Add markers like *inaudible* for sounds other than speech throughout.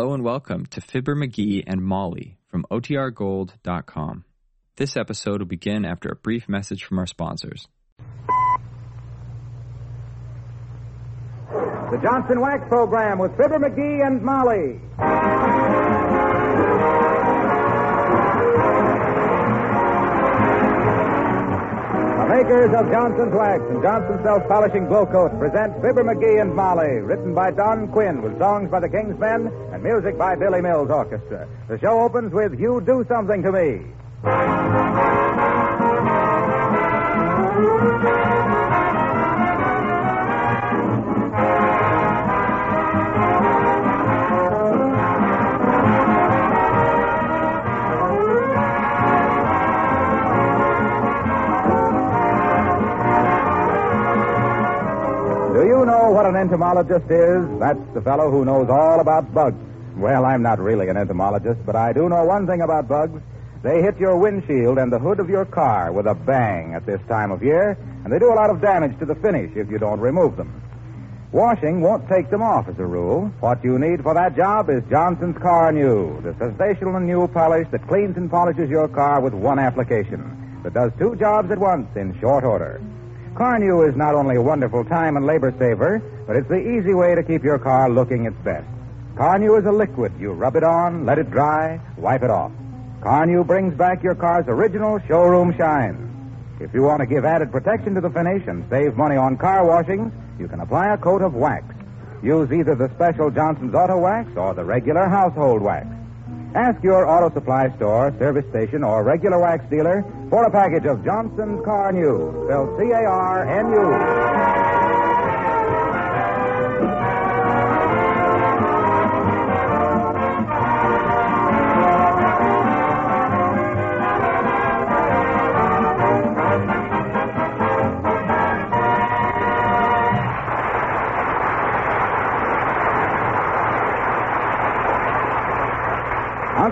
Hello and welcome to Fibber McGee and Molly from OTRGold.com. This episode will begin after a brief message from our sponsors. The Johnson Wax Program with Fibber McGee and Molly. Makers of Johnson's Wax and Johnson's Self Polishing Glow Coat present Fibber McGee and Molly, written by Don Quinn with songs by the King's Men and music by Billy Mills Orchestra. The show opens with You Do Something to Me. What an entomologist is? That's the fellow who knows all about bugs. Well, I'm not really an entomologist, but I do know one thing about bugs. They hit your windshield and the hood of your car with a bang at this time of year, and they do a lot of damage to the finish if you don't remove them. Washing won't take them off as a rule. What you need for that job is Johnson's Carnu, the sensational new polish that cleans and polishes your car with one application, that does two jobs at once in short order. Carnu is not only a wonderful time and labor saver, but it's the easy way to keep your car looking its best. Carnu is a liquid. You rub it on, let it dry, wipe it off. Carnu brings back your car's original showroom shine. If you want to give added protection to the finish and save money on car washings, you can apply a coat of wax. Use either the special Johnson's Auto Wax or the regular household wax. Ask your auto supply store, service station, or regular wax dealer for a package of Johnson's Carnu, spelled C-A-R-N-U.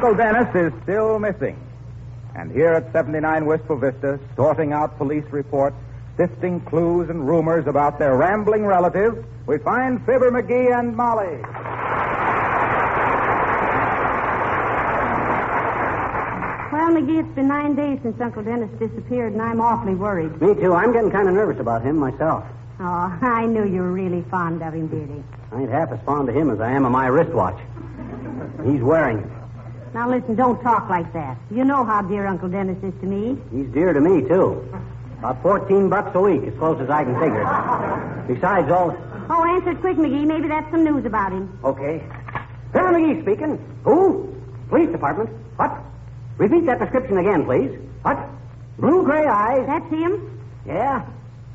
Uncle Dennis is still missing. And here at 79 Wistful Vista, sorting out police reports, sifting clues and rumors about their rambling relatives, we find Fibber McGee and Molly. Well, McGee, it's been nine days since Uncle Dennis disappeared, and I'm awfully worried. Me too. I'm getting kind of nervous about him myself. Oh, *laughs* I knew you were really fond of him, dearie. I ain't half as fond of him as I am of my wristwatch. He's wearing it. Now, listen, don't talk like that. You know how dear Uncle Dennis is to me. He's dear to me, too. About 14 bucks a week, as close as I can figure. Besides all... Oh, answer it quick, McGee. Maybe that's some news about him. Okay. Bill McGee speaking. Who? Police department. What? Repeat that description again, please. What? Blue-gray eyes. That's him? Yeah.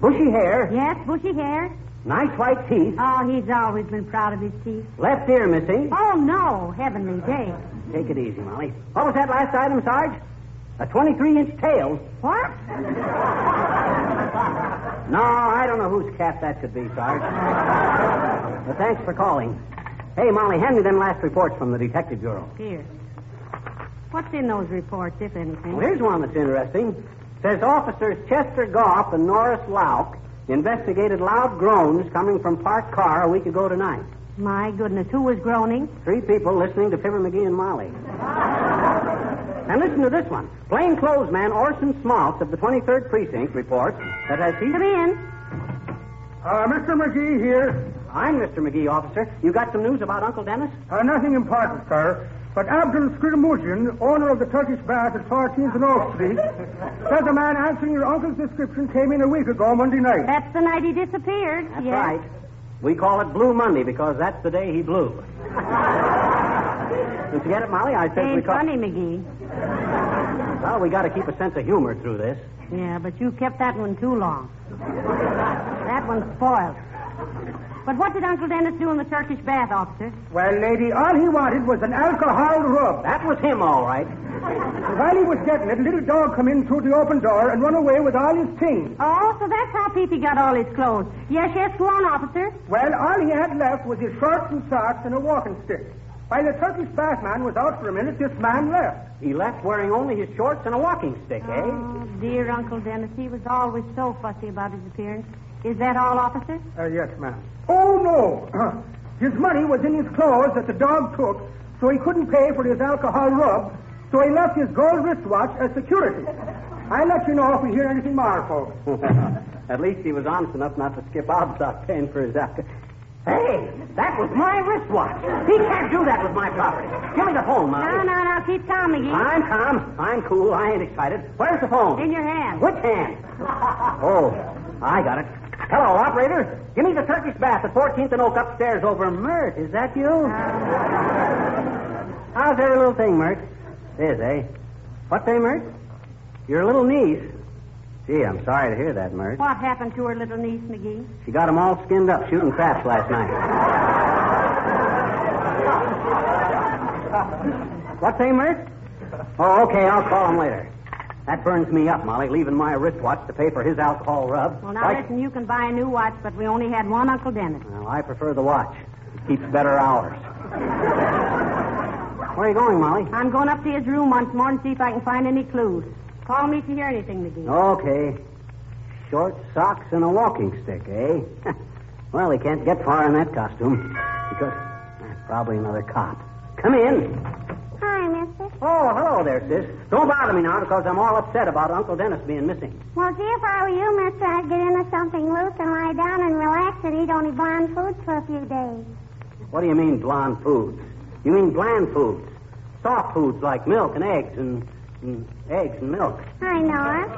Bushy hair. Yes, bushy hair. Nice white teeth. Oh, he's always been proud of his teeth. Left ear missing. Oh, no. Heavenly day. Take it easy, Molly. What was that last item, Sarge? A 23-inch tail. What? *laughs* No, I don't know whose cat that could be, Sarge. but thanks for calling. Hey, Molly, hand me them last reports from the Detective Bureau. Here. What's in those reports, if anything? Well, here's one that's interesting. Says officers Chester Goff and Norris Lauk investigated loud groans coming from parked car a week ago tonight. My goodness, who was groaning? Three people listening to Fibber McGee and Molly. and listen to this one. Plainclothes man Orson Smaltz of the 23rd Precinct reports that as he... Come in. Uh, Mr. McGee here. I'm Mr. McGee, officer. You got some news about Uncle Dennis? Uh, nothing important, sir. But Abdul Skridamusian, owner of the Turkish Bath at 14th and Oak Street, says a man answering your uncle's description came in a week ago, Monday night. That's the night he disappeared. That's yes. right. We call it Blue Monday because that's the day he blew. *laughs* Did you get it, Molly? I said we Ain't call. funny, McGee. Well, we got to keep a sense of humor through this. Yeah, but you kept that one too long. That one's spoiled. But what did Uncle Dennis do in the Turkish bath, officer? Well, lady, all he wanted was an alcohol rub. That was him, all right. While he was getting it, a little dog come in through the open door and run away with all his things. Oh, so that's how Peepy got all his clothes. Yes, yes, go on, officer. Well, all he had left was his shorts and socks and a walking stick. While the Turkish bath man was out for a minute, this man left. He left wearing only his shorts and a walking stick, eh? Oh, dear Uncle Dennis, he was always so fussy about his appearance. Is that all, officer? Uh, yes, ma'am. Oh, no. *clears throat* his money was in his clothes that the dog took, so he couldn't pay for his alcohol rub, so he left his gold wristwatch as security. I'll let you know if we hear anything more, folks. *laughs* At least he was honest enough not to skip out without paying for his alcohol. Hey, that was my wristwatch. He can't do that with my property. Give me the phone, Molly. No, no, no. Keep calm, McGee. I'm calm. I'm cool. I ain't excited. Where's the phone? In your hand. Which hand? oh, I got it. Hello, operator. Give me the Turkish bath at 14th and Oak upstairs over Myrt. Is that you? How's every little thing, Myrt? Is, eh? What say, Myrt? Your little niece. Gee, I'm sorry to hear that, Myrt. What happened to her little niece, McGee? She got 'em all skinned up shooting craps last night. *laughs* what say, Myrt? Oh, okay, I'll call him later. That burns me up, Molly, leaving my wristwatch to pay for his alcohol rub. Well, now Like- listen, you can buy a new watch, but we only had one Uncle Dennis. Well, I prefer the watch. It keeps better hours. *laughs* Where are you going, Molly? I'm going up to his room once more and see if I can find any clues. Call me if you hear anything, McGee. Okay. Short socks and a walking stick, eh? *laughs* well, he can't get far in that costume because that's probably another cop. Come in. Hi, mister. Oh, hello there, sis. Don't bother me now because I'm all upset about Uncle Dennis being missing. Well, gee, if I were you, mister, I'd get into something loose and lie down and relax and eat only bland foods for a few days. What do you mean, blonde foods? You mean bland foods? Soft foods like milk and eggs and, and eggs and milk. I know it.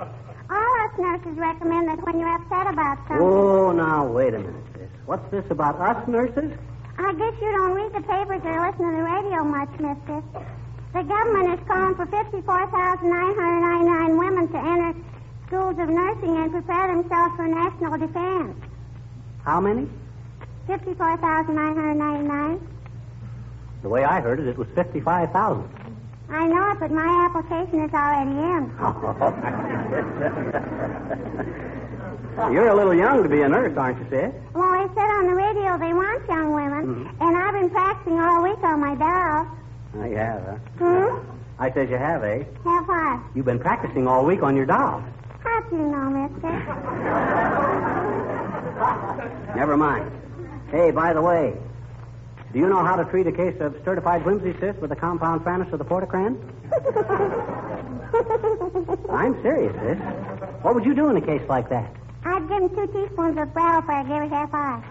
All us nurses recommend that when you're upset about something. Oh, now, wait a minute, sis. What's this about us nurses? I guess you don't read the papers or listen to the radio much, mister. The government is calling for 54,999 women to enter schools of nursing and prepare themselves for national defense. How many? 54,999. The way I heard it, it was 55,000. I know it, but my application is already in. *laughs* You're a little young to be a nurse, aren't you, sis? Well, they said on the radio they want young women, mm-hmm. and I've been practicing all week on my dolls. Oh, you have, huh? Hmm? I says you have, eh? Have what? You've been practicing all week on your doll. How do you know, mister? Never mind. Hey, by the way, do you know how to treat a case of certified whimsy, cyst with a compound fairness of the portocran? *laughs* I'm serious, sis. What would you do in a case like that? I'd give him two teaspoons of brow if I gave it half eye.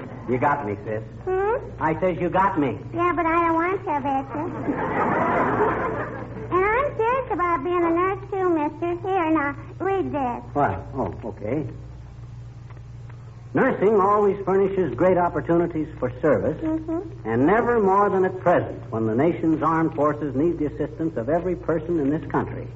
*laughs* You got me, sis. Hmm? I says you got me. Yeah, but I don't want to, betcha. and I'm serious about being a nurse, too, mister. Here, now, read this. What? Oh, okay. Nursing always furnishes great opportunities for service, Mm-hmm. and never more than at present when the nation's armed forces need the assistance of every person in this country.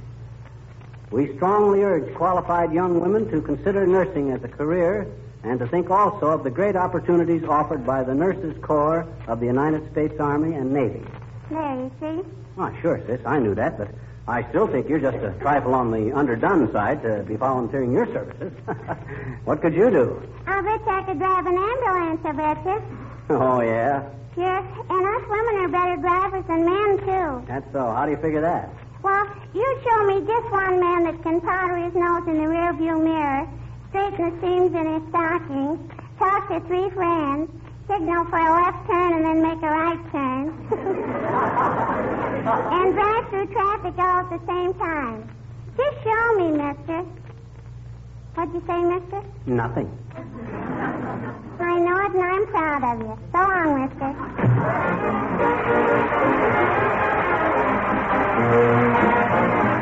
We strongly urge qualified young women to consider nursing as a career and to think also of the great opportunities offered by the Nurses Corps of the United States Army and Navy. You see? Oh, sure, sis, I knew that, but I still think you're just a trifle on the underdone side to be volunteering your services. *laughs* what could you do? I bet I could drive an ambulance, I bet you. Oh, yeah? Sure. And us women are better drivers than men, too. That's so. How do you figure that? Well, you show me just one man that can powder his nose in the rearview mirror, Speaker seams in his stockings, talk to three friends, signal for a left turn and then make a right turn, *laughs* and drive through traffic all at the same time. Just show me, mister. What'd you say, mister? Nothing. I know it, and I'm proud of you. So long, mister. *laughs*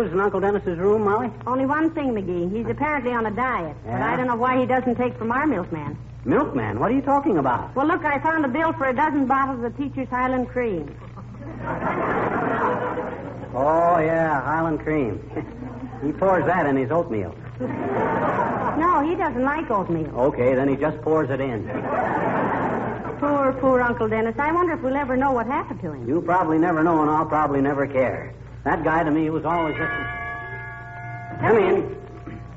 any in Uncle Dennis's room, Molly? Only one thing, McGee. He's apparently on a diet. But I don't know why he doesn't take from our milkman. Milkman, what are you talking about? Well, look, I found a bill for a dozen bottles of Teacher's Highland Cream. Oh, yeah, Highland cream. *laughs* he pours that in his oatmeal. No, he doesn't like oatmeal. Okay, then he just pours it in. Poor, poor Uncle Dennis. I wonder if we'll ever know what happened to him. You'll probably never know, and I'll probably never care. That guy to me was always just. Come in.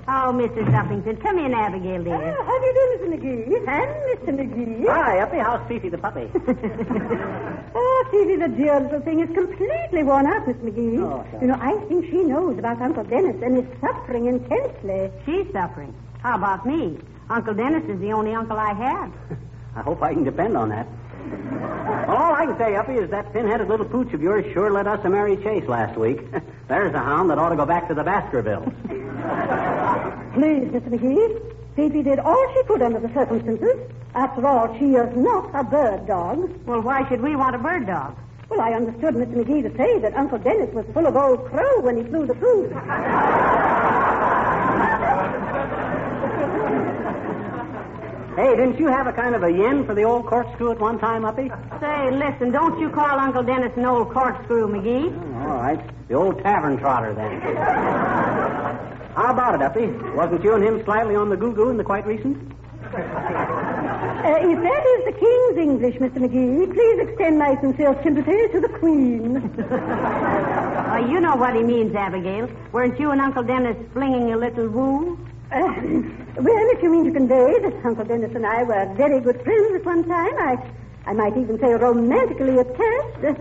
Oh, Mrs. Uppington, come in, Abigail, dear. Oh, how do you do, Mr. McGee? And Mr. McGee. Hi, Uppy. How's Fifi the puppy? *laughs* Oh, Fifi, the dear little thing is completely worn out, Miss McGee. Oh, sorry. you know, I think she knows about Uncle Dennis and is suffering intensely. She's suffering. How about me? Uncle Dennis is the only uncle I have. *laughs* I hope I can depend on that. Well, all I can say, Uppy, is that pin-headed little pooch of yours sure led us a merry chase last week. *laughs* There's a hound that ought to go back to the Baskervilles. *laughs* Please, Mr. McGee. Fifi did all she could under the circumstances. After all, she is not a bird dog. Well, why should we want a bird dog? Well, I understood Mr. McGee to say that Uncle Dennis was full of old crow when he flew the coop. *laughs* Hey, didn't you have a kind of a yen for the old corkscrew at one time, Uppy? Say, listen, don't you call Uncle Dennis an old corkscrew, McGee. All right. The old tavern trotter, then. How about it, Uppy? Wasn't you and him slightly on the goo-goo in the quite recent? Uh, if that is the King's English, Mr. McGee, please extend my sincere sympathy to the Queen. Why, you know what he means, Abigail. Weren't you and Uncle Dennis flinging a little woo? Uh, well, if you mean to convey that Uncle Dennis and I were very good friends at one time, I, I might even say romantically attached. Uh,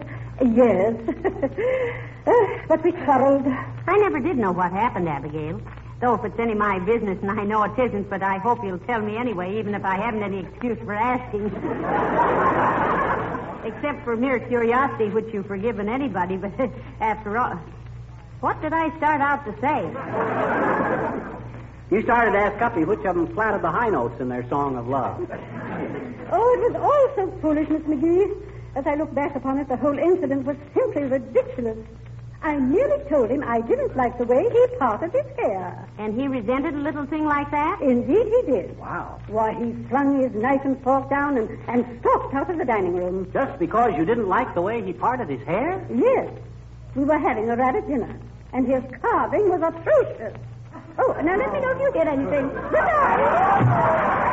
yes. *laughs* uh, but we quarreled. I never did know what happened, Abigail. Though if it's any of my business, and I know it isn't, but I hope you'll tell me anyway, even if I haven't any excuse for asking. *laughs* Except for mere curiosity, which you've forgiven anybody, but *laughs* after all. What did I start out to say? You started to ask Uppy which of them flatted the high notes in their song of love. *laughs* Oh, it was all so foolish, Miss McGee. As I look back upon it, the whole incident was simply ridiculous. I merely told him I didn't like the way he parted his hair. And he resented a little thing like that? Indeed, he did. Wow. Why, he flung his knife and fork down and, and stalked out of the dining room. Just because you didn't like the way he parted his hair? Yes, we were having a rabbit dinner, and his carving was atrocious. Oh, now let me know if you get anything. Good night.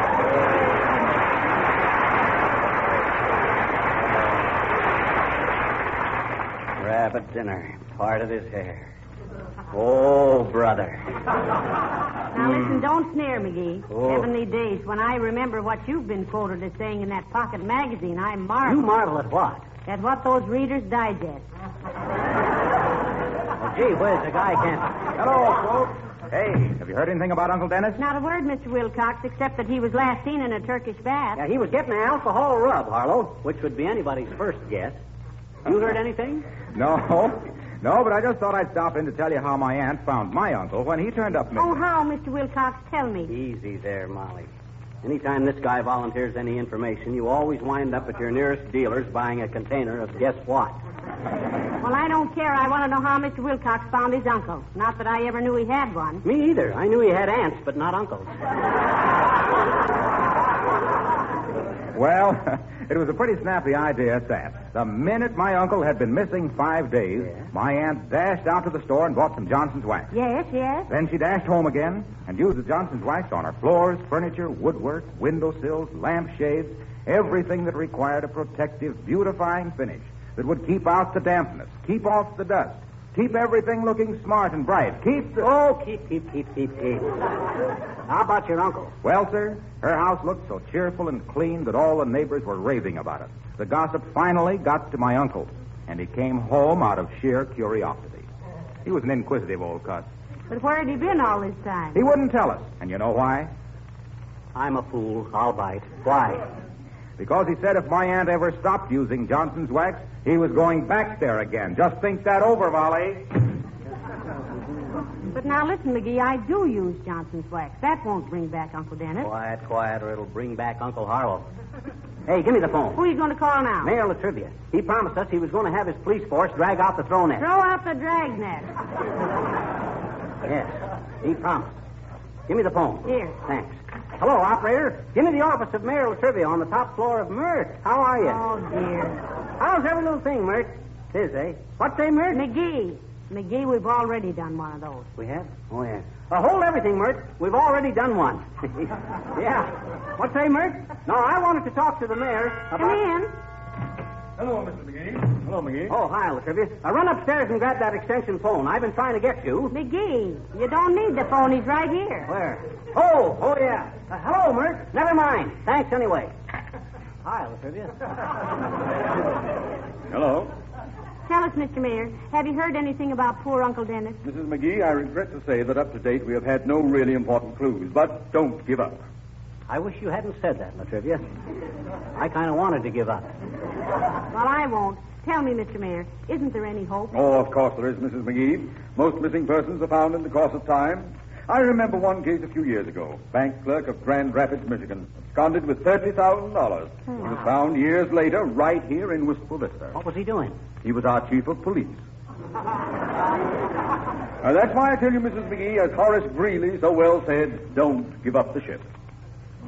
Rabbit dinner. Parted his hair. Oh, brother. Now listen, don't sneer, McGee. Oh. Heavenly days, when I remember what you've been quoted as saying in that pocket magazine, I marvel You marvel at what? at what those readers digest. Well, gee whiz, the guy can't. Hello, folks. Hey, have you heard anything about Uncle Dennis? Not a word, Mr. Wilcox, except that he was last seen in a Turkish bath. Yeah, he was getting an alcohol rub, Harlow, which would be anybody's first guess. You heard anything? No. No, but I just thought I'd stop in to tell you how my aunt found my uncle when he turned up in Oh, how, Mr. Wilcox? Tell me. Easy there, Molly. Anytime this guy volunteers any information, you always wind up at your nearest dealer's buying a container of guess what? Well, I don't care. I want to know how Mr. Wilcox found his uncle. Not that I ever knew he had one. Me either. I knew he had aunts, but not uncles. *laughs* Well, *laughs* it was a pretty snappy idea at that. The minute my uncle had been missing five days, Yeah. my aunt dashed out to the store and bought some Johnson's wax. Yes, yes. Then she dashed home again and used the Johnson's wax on her floors, furniture, woodwork, windowsills, lampshades, everything that required a protective, beautifying finish that would keep out the dampness, keep off the dust, keep everything looking smart and bright, keep the... Oh, keep, keep, keep, keep, keep. How about your uncle? Well, sir, her house looked so cheerful and clean that all the neighbors were raving about it. The gossip finally got to my uncle, and he came home out of sheer curiosity. He was an inquisitive old cuss. But where had he been all this time? He wouldn't tell us, and you know why? I'm a fool. I'll bite. Why? Because he said if my aunt ever stopped using Johnson's wax, he was going back there again. Just think that over, Molly. But now listen, McGee, I do use Johnson's wax. That won't bring back Uncle Dennis. Quiet, quiet, or it'll bring back Uncle Harlow. Hey, give me the phone. Who are you going to call now? Mayor La Trivia. He promised us he was going to have his police force drag out the throw net. Throw out the dragnet. Yes, he promised. Give me the phone. Here. Thanks. Hello, operator. Give me the office of Mayor La Trivia on the top floor of Myrt. How are you? Oh, dear. How's every little thing, Myrt? Tis, eh? What say, Myrt? McGee. McGee, we've already done one of those. We have? Oh, yeah. Uh, hold everything, Myrt. We've already done one. *laughs* yeah. What say, Myrt? No, I wanted to talk to the mayor about... Come in. Hello, Mr. McGee. Hello, McGee. Oh, hi, La Trivia. Uh, run upstairs and grab that extension phone. I've been trying to get you. McGee, you don't need the phone. He's right here. Where? Oh, oh, yeah. Uh, hello, Myrt. Never mind. Thanks anyway. *laughs* Hi, La Trivia. *laughs* Hello. Tell us, Mr. Mayor, have you heard anything about poor Uncle Dennis? Mrs. McGee, I regret to say that up to date we have had no really important clues, but don't give up. I wish you hadn't said that, La Trivia. I kind of wanted to give up. Well, I won't. Tell me, Mr. Mayor, isn't there any hope? Oh, of course there is, Mrs. McGee. Most missing persons are found in the course of time. I remember one case a few years ago. Bank clerk of Grand Rapids, Michigan, absconded with $30,000. He was found years later right here in Wistful Vista. What was he doing? He was our chief of police. *laughs* Uh, that's why I tell you, Mrs. McGee, as Horace Greeley so well said, don't give up the ship.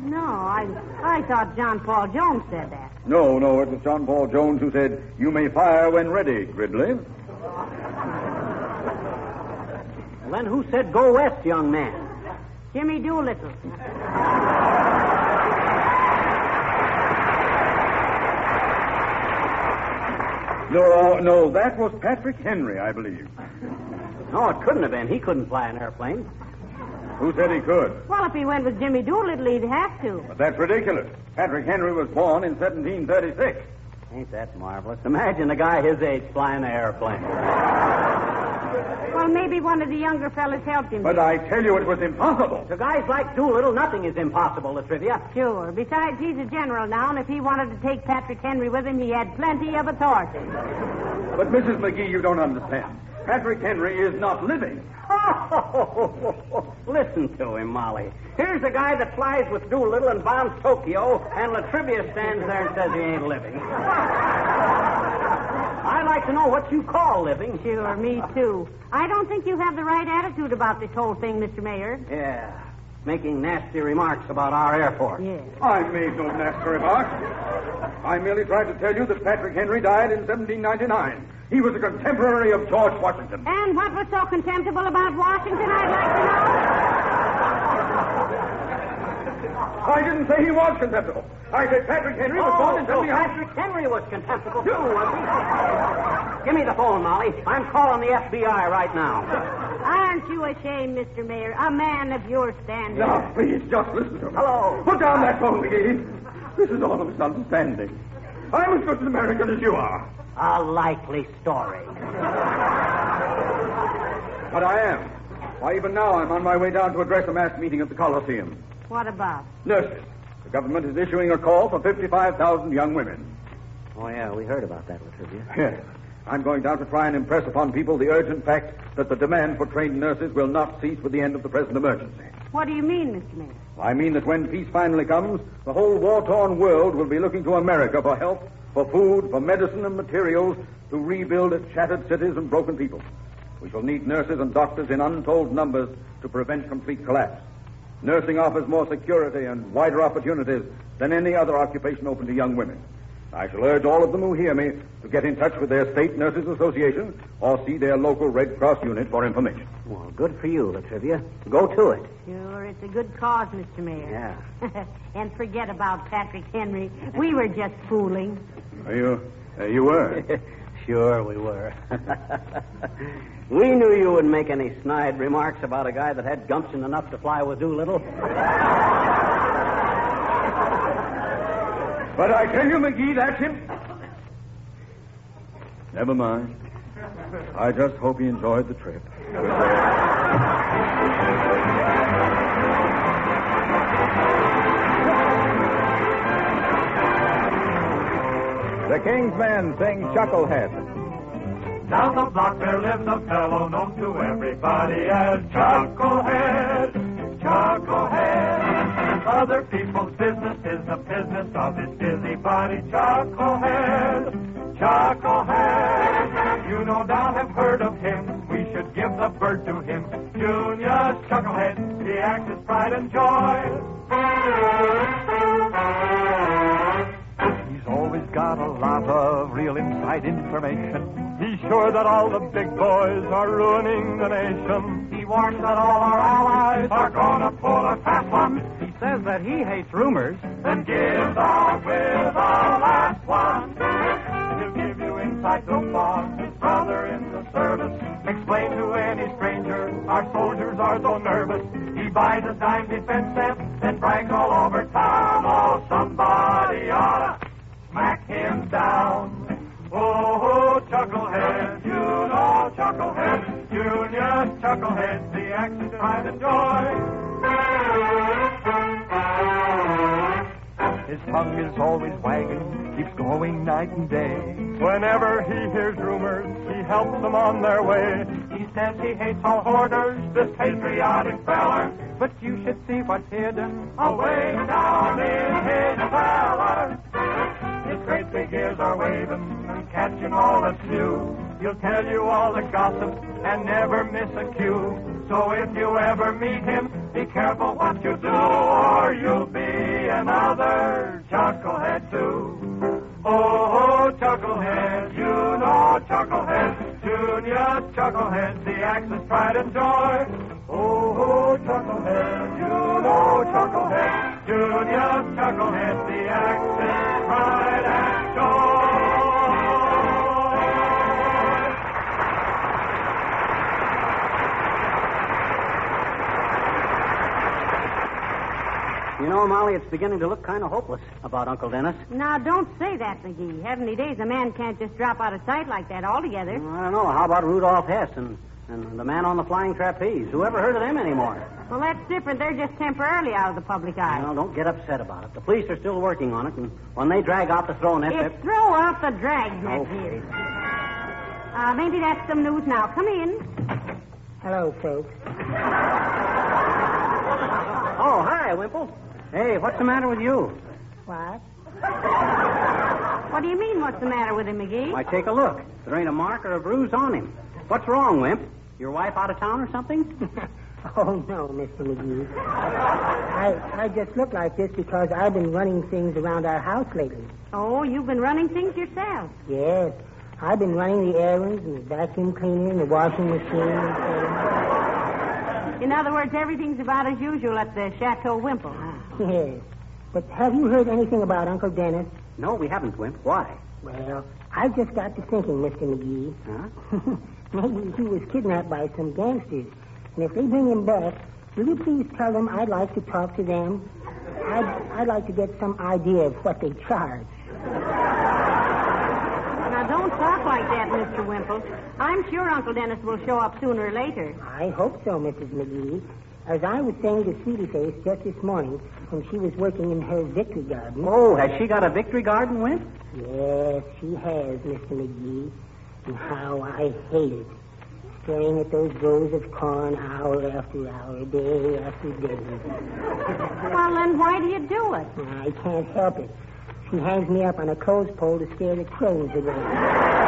No, I I thought John Paul Jones said that. No, no, it was John Paul Jones who said, You may fire when ready, Gridley. Well, then who said go west, young man? Jimmy Doolittle. No, no, that was Patrick Henry, I believe. No, it couldn't have been. He couldn't fly an airplane. Who said he could? Well, if he went with Jimmy Doolittle, he'd have to. But that's ridiculous. Patrick Henry was born in 1736. Ain't that marvelous? Imagine a guy his age flying an airplane. Well, maybe one of the younger fellas helped him. But I tell you, it was impossible. To guys like Doolittle, nothing is impossible, La Trivia. Sure. Besides, he's a general now, and if he wanted to take Patrick Henry with him, he had plenty of authority. But, Mrs. McGee, you don't understand. Patrick Henry is not living. Oh, *laughs* Listen to him, Molly. Here's a guy that flies with Doolittle and bombs Tokyo, and La Trivia stands there and says he ain't living. *laughs* I'd like to know what you call living. Sure, me too. I don't think you have the right attitude about this whole thing, Mr. Mayor. Yeah, making nasty remarks about our Air Force. Yes. I made no nasty remarks. I merely tried to tell you that Patrick Henry died in 1799. He was a contemporary of George Washington. And what was so contemptible about Washington, I'd like to know? I didn't say he was contemptible. I said Patrick Henry was born in oh, oh, so Patrick Henry was contemptible, too, was he? Give me the phone, Molly. I'm calling the FBI right now. Aren't you ashamed, Mr. Mayor? A man of your standing. Now, please, just listen to me. Hello. Put down that phone, McGee. This is all a misunderstanding. I'm as good an American as you are. A likely story. But I am. Why, even now I'm on my way down to address a mass meeting at the Coliseum. What about? Nurses. The government is issuing a call for 55,000 young women. Oh, yeah, we heard about that, La Trivia. Yes. I'm going down to try and impress upon people the urgent fact that the demand for trained nurses will not cease with the end of the present emergency. What do you mean, Mr. Mayor? I mean that when peace finally comes, the whole war-torn world will be looking to America for help, for food, for medicine and materials to rebuild its shattered cities and broken people. We shall need nurses and doctors in untold numbers to prevent complete collapse. Nursing offers more security and wider opportunities than any other occupation open to young women. I shall urge all of them who hear me to get in touch with their state nurses association or see their local Red Cross unit for information. Well, good for you, La Trivia. Go to it. Sure, it's a good cause, Mr. Mayor. Yeah. *laughs* and forget about Patrick Henry. We were just fooling. Are you, uh, you were? *laughs* sure we were. *laughs* we knew you wouldn't make any snide remarks about a guy that had gumption enough to fly with Doolittle. But I tell you, McGee, that's him. Never mind. I just hope he enjoyed the trip. The King's Men sing Chucklehead. Down the block there lives a fellow known to everybody as Chucklehead. Other people's business is the business of his busy everybody. Chucklehead, Chucklehead. You no doubt have heard of him. We should give the bird to him. Junior Chucklehead, he acts his pride and joy. He's always got a lot of real inside information. He's sure that all the big boys are ruining the nation. He warns that all our allies are gonna pull a fast one. Says that he hates rumors and gives out with the last one. He'll give you insight so far, his brother in the service. Explain to any stranger, our soldiers are so nervous. He buys a dime defense set, then brags all over town. Oh, somebody oughta smack him down. Oh, Chucklehead, you know Chucklehead, Junior Chucklehead, the action, pride, and joy. Tongue is always wagging, keeps going night and day. Whenever he hears rumors, he helps them on their way. He says he hates all hoarders, this patriotic feller. But you should see what's hidden away down in his cellar. His great big ears are waving and catching all that's new. He'll tell you all the gossip and never miss a cue. So if you ever meet him, be careful what you do, or you'll be another chucklehead too. Oh, oh chucklehead, you know chucklehead, Junior chucklehead, the axis pride and joy. Oh, oh, chucklehead, you know chucklehead, Junior chucklehead, the axis pride and You know, Molly, it's beginning to look kind of hopeless about Uncle Dennis. Now, don't say that, McGee. Heavenly days, a man can't just drop out of sight like that altogether. Well, I don't know. How about Rudolph Hess and, and the man on the flying trapeze? Who ever heard of them anymore? Well, that's different. They're just temporarily out of the public eye. Well, don't get upset about it. The police are still working on it, and when they drag out the throwing net, It's throw out the dragnet Okay. here. Uh, maybe that's some news now. Come in. Hello, folks. Oh, hi, Wimple. Hey, what's the matter with you? What? What do you mean, what's the matter with him, McGee? Why, take a look. There ain't a mark or a bruise on him. What's wrong, Wimp? Your wife out of town or something? *laughs* Oh, no, Mr. McGee. I, I just look like this because I've been running things around our house lately. Oh, you've been running things yourself. Yes. I've been running the errands and the vacuum cleaner and the washing machine and so In other words, everything's about as usual at the Chateau Wimple. Yes. But have you heard anything about Uncle Dennis? no, we haven't, Wimp. Why? Well, I've just got to thinking, Mr. McGee. Huh? *laughs* Maybe he was kidnapped by some gangsters. And if they bring him back, will you please tell them I'd like to talk to them? I'd, I'd like to get some idea of what they charge. Now, don't talk like that, Mr. Wimple. I'm sure Uncle Dennis will show up sooner or later. I hope so, Mrs. McGee. As I was saying to Sweetie Face just this morning when she was working in her victory garden. Oh, has she got a victory garden, Wimp? Yes, she has, Mr. McGee. And how I hate it. Staring at those rows of corn hour after hour, day after day. Well, then why do you do it? I can't help it. She hangs me up on a clothes pole to scare the crows away.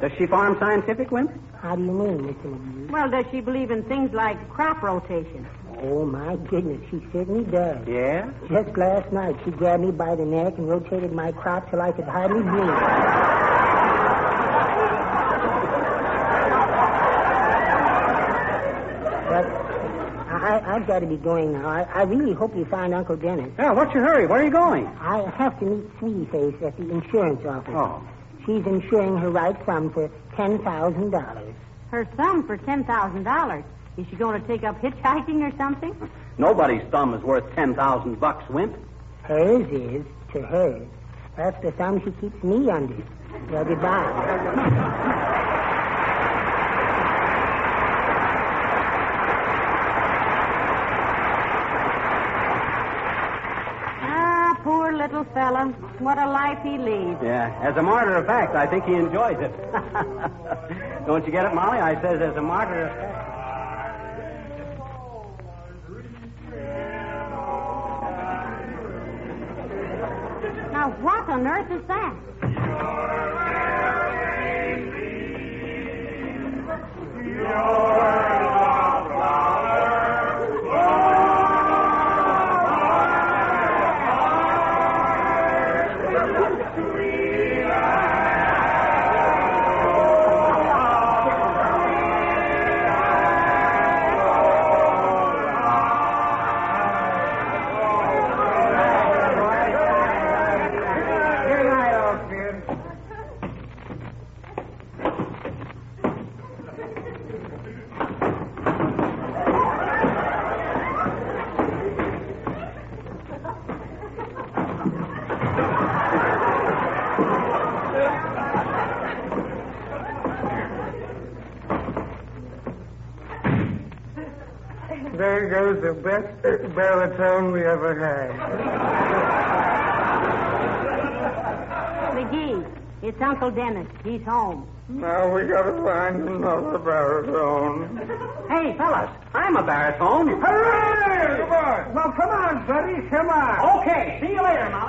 Does she farm scientific, Wimp? How do you mean, Mr. McGee? Well, does she believe in things like crop rotation? Oh, my goodness, she certainly does. Yeah? Just last night, she grabbed me by the neck and rotated my crop till I could hardly breathe. But I, I've got to be going now. I, I really hope you find Uncle Dennis. Yeah, what's your hurry? Where are you going? I have to meet Sweetie Face at the insurance office. Oh. She's insuring her right thumb for ten thousand dollars. Her thumb for $10,000. Is she going to take up hitchhiking or something? Nobody's thumb is worth 10000 bucks, Wimp. Hers is to her. That's the thumb she keeps me under. Well, goodbye. *laughs* fella. What a life he leads. Yeah. As a matter of fact, I think he enjoys it. *laughs* Don't you get it, Molly? I says, as a martyr. of fact. Now, what on earth is that? Baritone we ever had. McGee, it's Uncle Dennis. He's home. Now we gotta find another baritone. Hey, fellas, I'm a baritone. Hooray! Come on. Well, come on, buddy. Come on. Okay, see you later, Molly.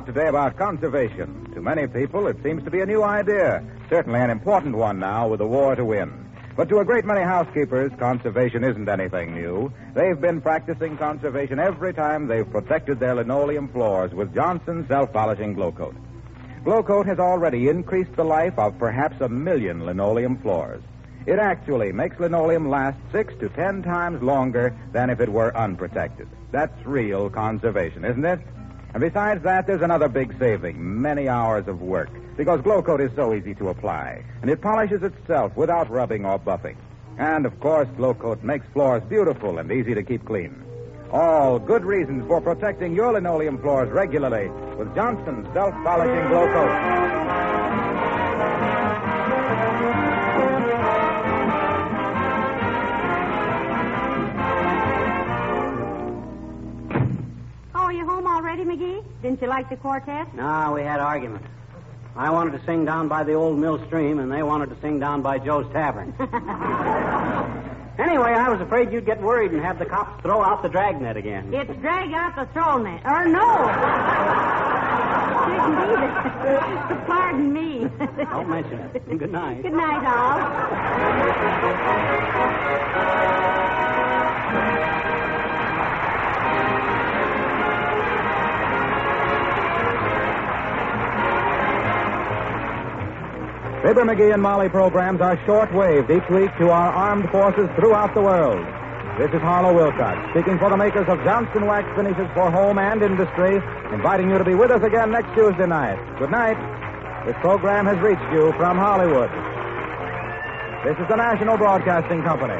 Today about conservation. To many people, it seems to be a new idea. Certainly an important one now with the war to win. But to a great many housekeepers, conservation isn't anything new. They've been practicing conservation every time they've protected their linoleum floors with Johnson's self-polishing Glow Coat. Glow Coat has already increased the life of perhaps a million linoleum floors. It actually makes linoleum last six to ten times longer than if it were unprotected. That's real conservation, isn't it? And besides that, there's another big saving many hours of work. Because Glow Coat is so easy to apply, and it polishes itself without rubbing or buffing. And, of course, Glow Coat makes floors beautiful and easy to keep clean. All good reasons for protecting your linoleum floors regularly with Johnson's self polishing Glow Coat. Didn't you like the quartet? No, we had arguments. I wanted to sing down by the old mill stream, and they wanted to sing down by Joe's Tavern. *laughs* anyway, I was afraid you'd get worried and have the cops throw out the dragnet again. It's drag out the throw net. Or no. *laughs* Didn't either. *laughs* Pardon me. Don't mention it. Good night. Good night, all. Fibber McGee and Molly programs are short-waved each week to our armed forces throughout the world. This is Harlow Wilcox, speaking for the makers of Johnson Wax Finishes for Home and Industry, inviting you to be with us again next Tuesday night. Good night. This program has reached you from Hollywood. This is the National Broadcasting Company.